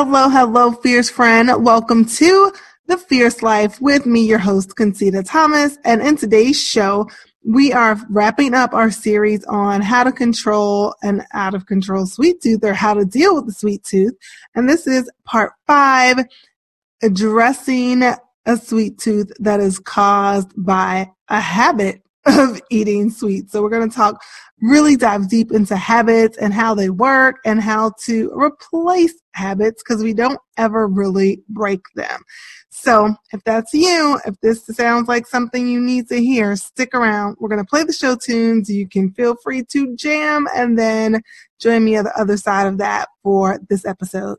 Hello, hello, fierce friend. Welcome to The Fierce Life with me, your host, Concita Thomas. And in today's show, we are wrapping up our series on how to control an out of control sweet tooth or how to deal with the sweet tooth. And this is part five, addressing a sweet tooth that is caused by a habit of eating sweets. So we're going to talk really dive deep into habits and how they work and how to replace habits because we don't ever really break them. So if that's you, if this sounds like something you need to hear, stick around. We're going to play the show tunes. You can feel free to jam and then join me on the other side of that for this episode.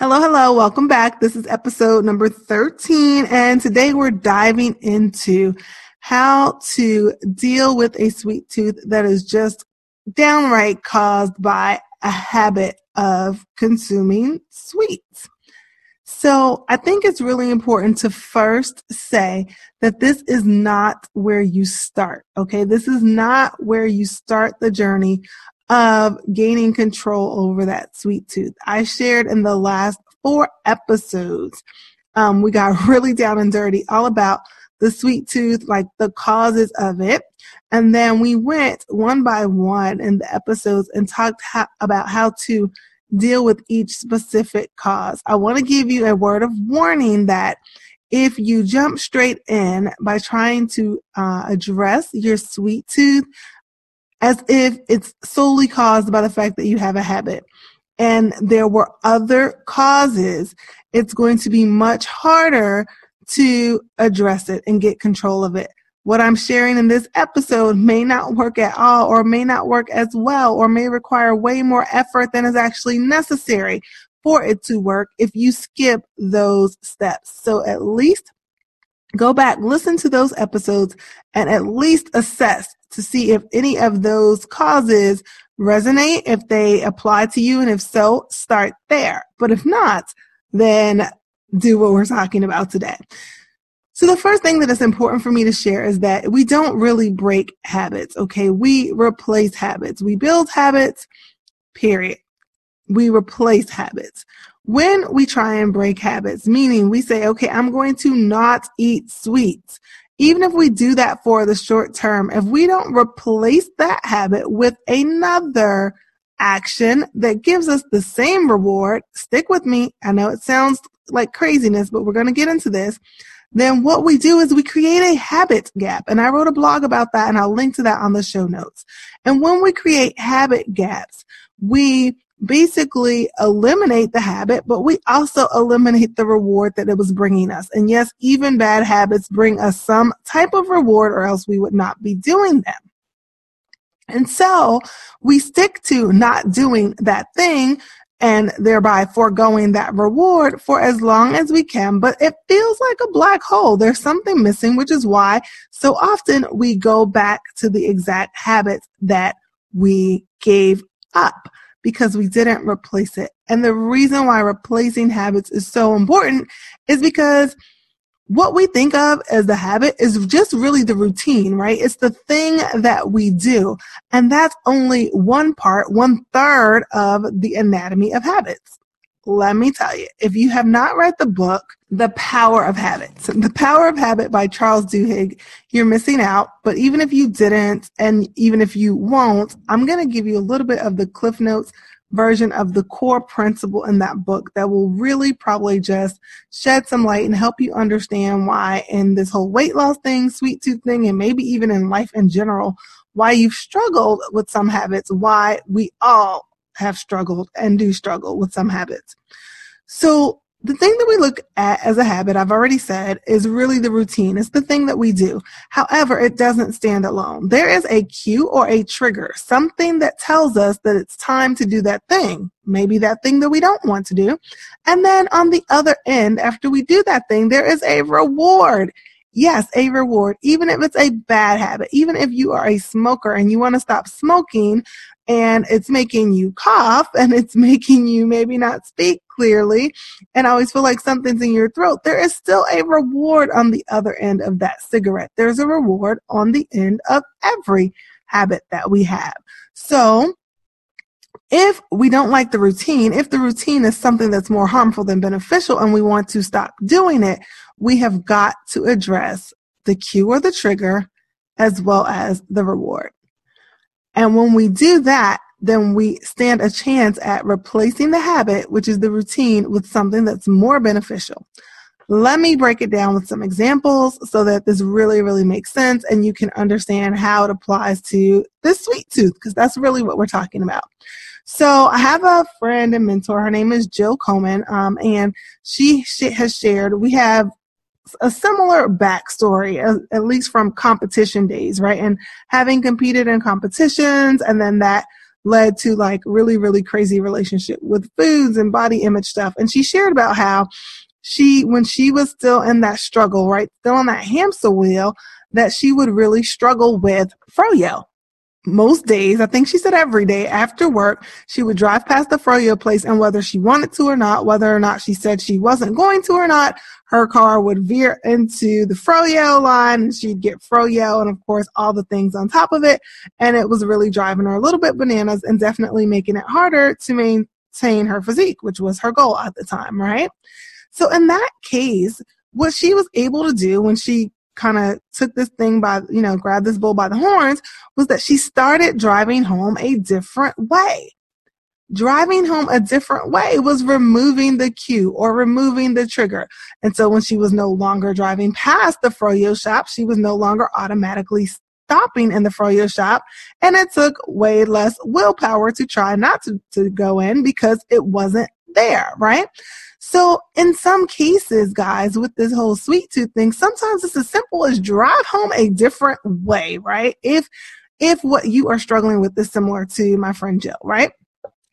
Hello, hello. Welcome back. This is episode number 13. And today we're diving into how to deal with a sweet tooth that is just downright caused by a habit of consuming sweets. So I think it's really important to first say that this is not where you start. Okay. This is not where you start the journey of gaining control over that sweet tooth. I shared in the last four episodes. Um, we got really down and dirty all about the sweet tooth, like the causes of it. And then we went one by one in the episodes and talked about how to deal with each specific cause. I want to give you a word of warning that if you jump straight in by trying to uh, address your sweet tooth, as if it's solely caused by the fact that you have a habit and there were other causes, it's going to be much harder to address it and get control of it. What I'm sharing in this episode may not work at all or may not work as well or may require way more effort than is actually necessary for it to work if you skip those steps. So at least go back, listen to those episodes and at least assess to see if any of those causes resonate, if they apply to you, and if so, start there. But if not, then do what we're talking about today. So the first thing that is important for me to share is that we don't really break habits, okay? We replace habits. We build habits, period. We replace habits. When we try and break habits, meaning we say, okay, I'm going to not eat sweets even if we do that for the short term, if we don't replace that habit with another action that gives us the same reward, stick with me. I know it sounds like craziness, but we're going to get into this. Then what we do is we create a habit gap. And I wrote a blog about that and I'll link to that on the show notes. And when we create habit gaps, we basically eliminate the habit, but we also eliminate the reward that it was bringing us. And yes, even bad habits bring us some type of reward or else we would not be doing them. And so we stick to not doing that thing and thereby foregoing that reward for as long as we can. But it feels like a black hole. There's something missing, which is why so often we go back to the exact habits that we gave up because we didn't replace it. And the reason why replacing habits is so important is because what we think of as the habit is just really the routine, right? It's the thing that we do. And that's only one part, one third of the anatomy of habits. Let me tell you, if you have not read the book, The Power of Habits, The Power of Habit by Charles Duhigg, you're missing out. But even if you didn't, and even if you won't, I'm going to give you a little bit of the Cliff Notes version of the core principle in that book that will really probably just shed some light and help you understand why in this whole weight loss thing, sweet tooth thing, and maybe even in life in general, why you've struggled with some habits, why we all have struggled and do struggle with some habits. So the thing that we look at as a habit, I've already said, is really the routine. It's the thing that we do. However, it doesn't stand alone. There is a cue or a trigger, something that tells us that it's time to do that thing. Maybe that thing that we don't want to do. And then on the other end, after we do that thing, there is a reward. Yes, a reward, even if it's a bad habit, even if you are a smoker and you want to stop smoking and it's making you cough and it's making you maybe not speak clearly and always feel like something's in your throat, there is still a reward on the other end of that cigarette. There's a reward on the end of every habit that we have. So if we don't like the routine, if the routine is something that's more harmful than beneficial and we want to stop doing it, we have got to address the cue or the trigger as well as the reward. And when we do that, then we stand a chance at replacing the habit, which is the routine, with something that's more beneficial. Let me break it down with some examples so that this really, really makes sense and you can understand how it applies to this sweet tooth, because that's really what we're talking about. So I have a friend and mentor. Her name is Jill Coleman, um, and she, she has shared. We have a similar backstory, at least from competition days, right? And having competed in competitions, and then that led to like really, really crazy relationship with foods and body image stuff. And she shared about how she, when she was still in that struggle, right, still on that hamster wheel, that she would really struggle with froyo most days, I think she said every day after work, she would drive past the froyo place and whether she wanted to or not, whether or not she said she wasn't going to or not, her car would veer into the froyo line and she'd get froyo and of course all the things on top of it. And it was really driving her a little bit bananas and definitely making it harder to maintain her physique, which was her goal at the time, right? So in that case, what she was able to do when she kind of took this thing by, you know, grabbed this bull by the horns was that she started driving home a different way. Driving home a different way was removing the cue or removing the trigger. And so when she was no longer driving past the froyo shop, she was no longer automatically stopping in the froyo shop. And it took way less willpower to try not to, to go in because it wasn't there, right? So in some cases, guys, with this whole sweet tooth thing, sometimes it's as simple as drive home a different way, right? If if what you are struggling with is similar to my friend Jill, right?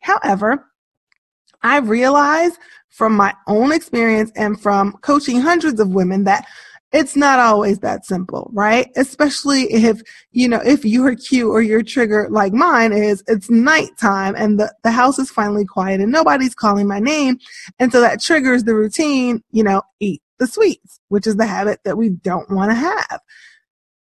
However, I realize from my own experience and from coaching hundreds of women that it's not always that simple, right? Especially if, you know, if your cue or your trigger, like mine is, it's nighttime and the, the house is finally quiet and nobody's calling my name. And so that triggers the routine, you know, eat the sweets, which is the habit that we don't want to have.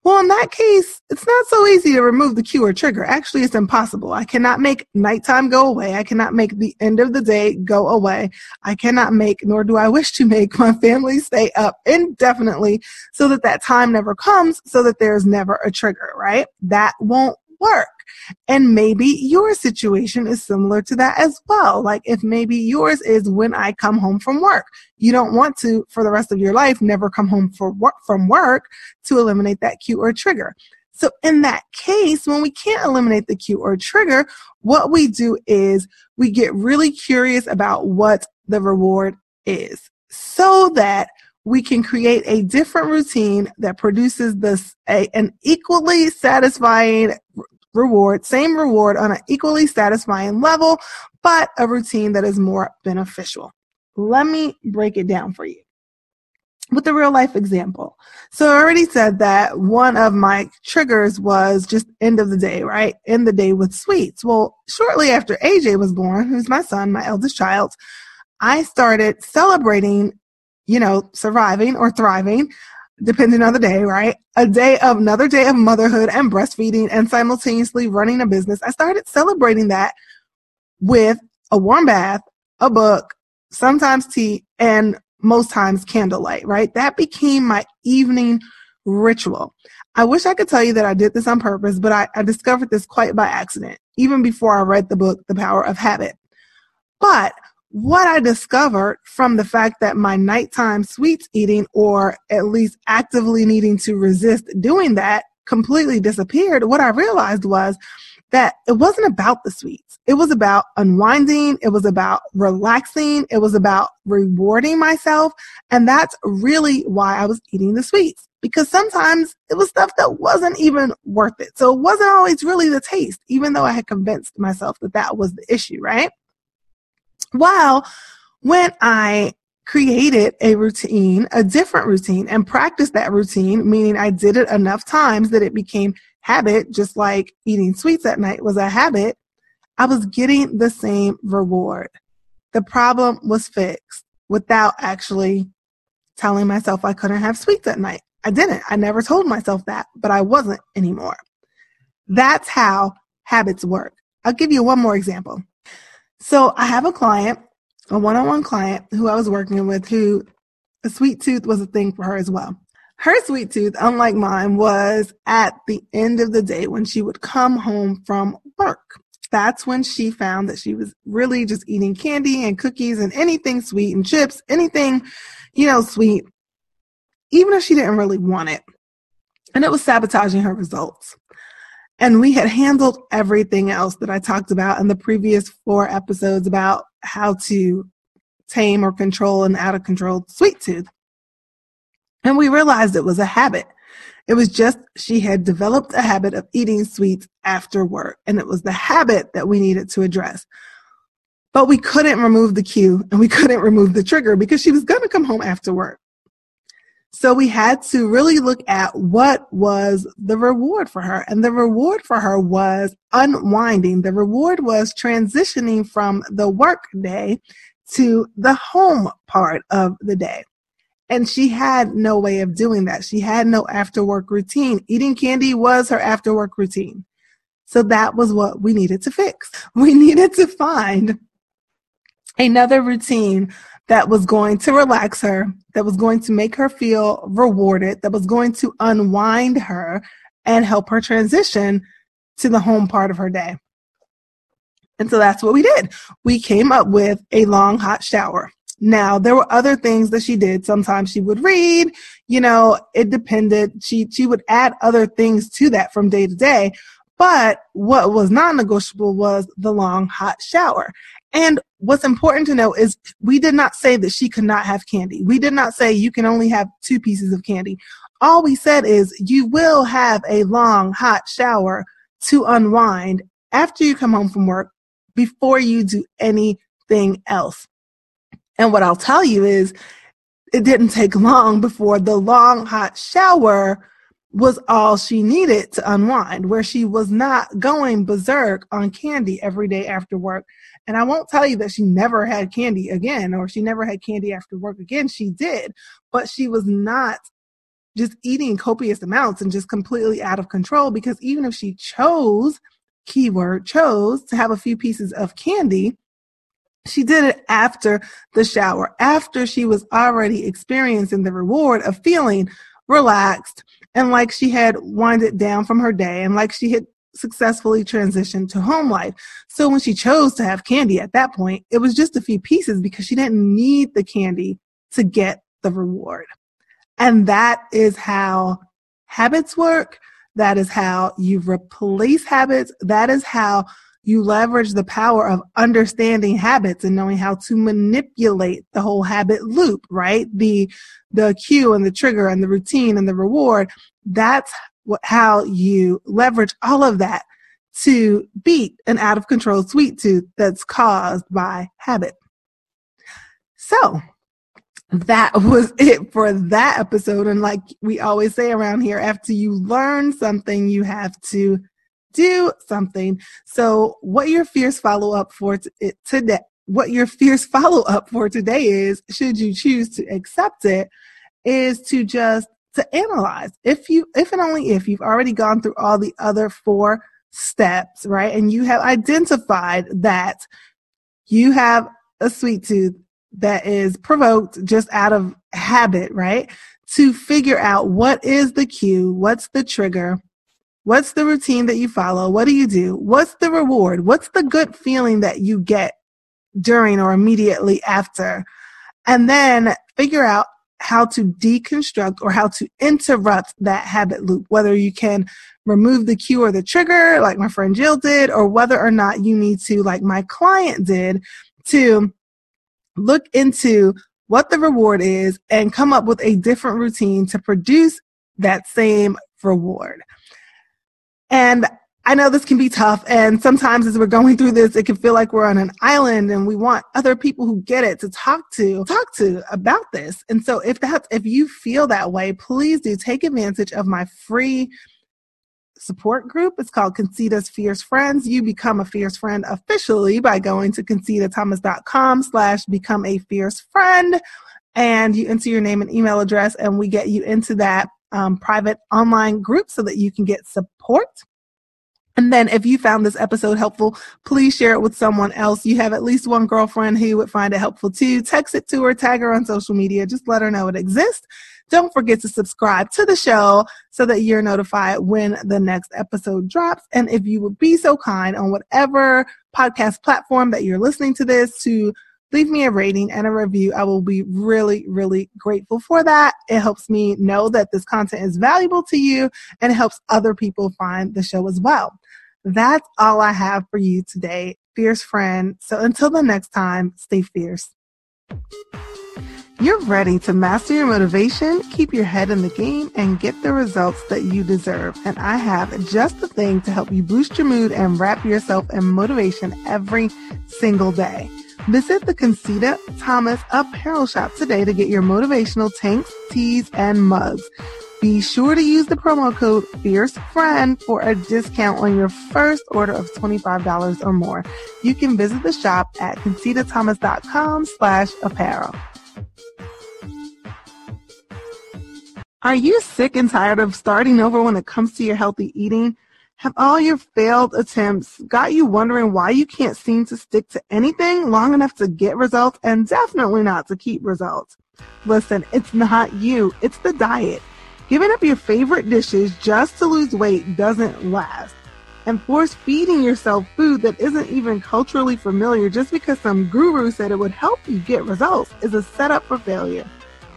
Well, in that case, it's not so easy to remove the cue or trigger. Actually, it's impossible. I cannot make nighttime go away. I cannot make the end of the day go away. I cannot make, nor do I wish to make my family stay up indefinitely so that that time never comes so that there's never a trigger, right? That won't work. And maybe your situation is similar to that as well. Like if maybe yours is when I come home from work. You don't want to, for the rest of your life, never come home for from work to eliminate that cue or trigger. So in that case, when we can't eliminate the cue or trigger, what we do is we get really curious about what the reward is so that we can create a different routine that produces this a, an equally satisfying reward, same reward on an equally satisfying level, but a routine that is more beneficial. Let me break it down for you with a real life example. So I already said that one of my triggers was just end of the day, right? End the day with sweets. Well, shortly after AJ was born, who's my son, my eldest child, I started celebrating, you know, surviving or thriving depending on the day, right? A day of another day of motherhood and breastfeeding and simultaneously running a business. I started celebrating that with a warm bath, a book, sometimes tea, and most times candlelight, right? That became my evening ritual. I wish I could tell you that I did this on purpose, but I, I discovered this quite by accident, even before I read the book, The Power of Habit. But what I discovered from the fact that my nighttime sweets eating, or at least actively needing to resist doing that, completely disappeared, what I realized was that it wasn't about the sweets. It was about unwinding. It was about relaxing. It was about rewarding myself. And that's really why I was eating the sweets because sometimes it was stuff that wasn't even worth it. So it wasn't always really the taste, even though I had convinced myself that that was the issue, right? While when I created a routine, a different routine, and practiced that routine, meaning I did it enough times that it became habit, just like eating sweets at night was a habit, I was getting the same reward. The problem was fixed without actually telling myself I couldn't have sweets at night. I didn't. I never told myself that, but I wasn't anymore. That's how habits work. I'll give you one more example. So I have a client a one on one client who I was working with who a sweet tooth was a thing for her as well. Her sweet tooth, unlike mine, was at the end of the day when she would come home from work. That's when she found that she was really just eating candy and cookies and anything sweet and chips, anything, you know, sweet, even if she didn't really want it. And it was sabotaging her results. And we had handled everything else that I talked about in the previous four episodes about how to tame or control an out of control sweet tooth. And we realized it was a habit. It was just she had developed a habit of eating sweets after work, and it was the habit that we needed to address. But we couldn't remove the cue and we couldn't remove the trigger because she was going to come home after work. So we had to really look at what was the reward for her. And the reward for her was unwinding. The reward was transitioning from the work day to the home part of the day. And she had no way of doing that. She had no after work routine. Eating candy was her after work routine. So that was what we needed to fix. We needed to find another routine that was going to relax her, that was going to make her feel rewarded, that was going to unwind her and help her transition to the home part of her day. And so that's what we did. We came up with a long hot shower. Now, there were other things that she did. Sometimes she would read, you know, it depended. She, she would add other things to that from day to day. But what was non negotiable was the long hot shower. And what's important to know is we did not say that she could not have candy. We did not say you can only have two pieces of candy. All we said is you will have a long, hot shower to unwind after you come home from work before you do anything else. And what I'll tell you is it didn't take long before the long, hot shower was all she needed to unwind, where she was not going berserk on candy every day after work. And I won't tell you that she never had candy again or she never had candy after work again. She did, but she was not just eating copious amounts and just completely out of control because even if she chose, keyword chose, to have a few pieces of candy, she did it after the shower, after she was already experiencing the reward of feeling relaxed and like she had winded down from her day and like she had successfully transitioned to home life. So when she chose to have candy at that point, it was just a few pieces because she didn't need the candy to get the reward. And that is how habits work. That is how you replace habits. That is how you leverage the power of understanding habits and knowing how to manipulate the whole habit loop, right? The, the cue and the trigger and the routine and the reward. That's how you leverage all of that to beat an out of control sweet tooth that's caused by habit. So that was it for that episode. And like we always say around here, after you learn something, you have to do something. So what your fierce follow up for t- today, what your fierce follow up for today is, should you choose to accept it, is to just to analyze if you, if and only if you've already gone through all the other four steps, right? And you have identified that you have a sweet tooth that is provoked just out of habit, right? To figure out what is the cue, what's the trigger, What's the routine that you follow? What do you do? What's the reward? What's the good feeling that you get during or immediately after? And then figure out how to deconstruct or how to interrupt that habit loop, whether you can remove the cue or the trigger, like my friend Jill did, or whether or not you need to, like my client did, to look into what the reward is and come up with a different routine to produce that same reward. And I know this can be tough. And sometimes as we're going through this, it can feel like we're on an island and we want other people who get it to talk to, talk to about this. And so if that's, if you feel that way, please do take advantage of my free support group. It's called Concita's Fierce Friends. You become a fierce friend officially by going to concitathomas.com slash become a fierce friend. And you enter your name and email address and we get you into that um, private online group so that you can get support. And then if you found this episode helpful, please share it with someone else. You have at least one girlfriend who would find it helpful too. Text it to her, tag her on social media. Just let her know it exists. Don't forget to subscribe to the show so that you're notified when the next episode drops. And if you would be so kind on whatever podcast platform that you're listening to this to leave me a rating and a review. I will be really, really grateful for that. It helps me know that this content is valuable to you and helps other people find the show as well. That's all I have for you today, fierce friend. So until the next time, stay fierce. You're ready to master your motivation, keep your head in the game, and get the results that you deserve. And I have just the thing to help you boost your mood and wrap yourself in motivation every single day. Visit the Concita Thomas apparel shop today to get your motivational tanks, tees, and mugs. Be sure to use the promo code FierceFriend for a discount on your first order of $25 or more. You can visit the shop at concitaThomas.com slash apparel. Are you sick and tired of starting over when it comes to your healthy eating? Have all your failed attempts got you wondering why you can't seem to stick to anything long enough to get results and definitely not to keep results? Listen, it's not you, it's the diet. Giving up your favorite dishes just to lose weight doesn't last. And force feeding yourself food that isn't even culturally familiar just because some guru said it would help you get results is a setup for failure.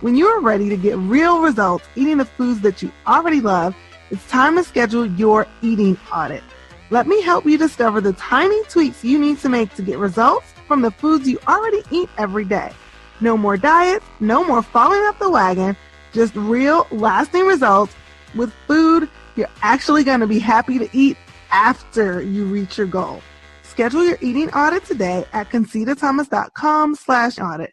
When you are ready to get real results eating the foods that you already love, it's time to schedule your eating audit. Let me help you discover the tiny tweaks you need to make to get results from the foods you already eat every day. No more diets, no more falling off the wagon, just real lasting results with food you're actually going to be happy to eat after you reach your goal. Schedule your eating audit today at concitaThomas.com slash audit.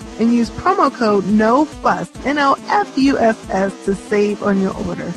and use promo code NOFUSS, N-O-F-U-S-S to save on your order.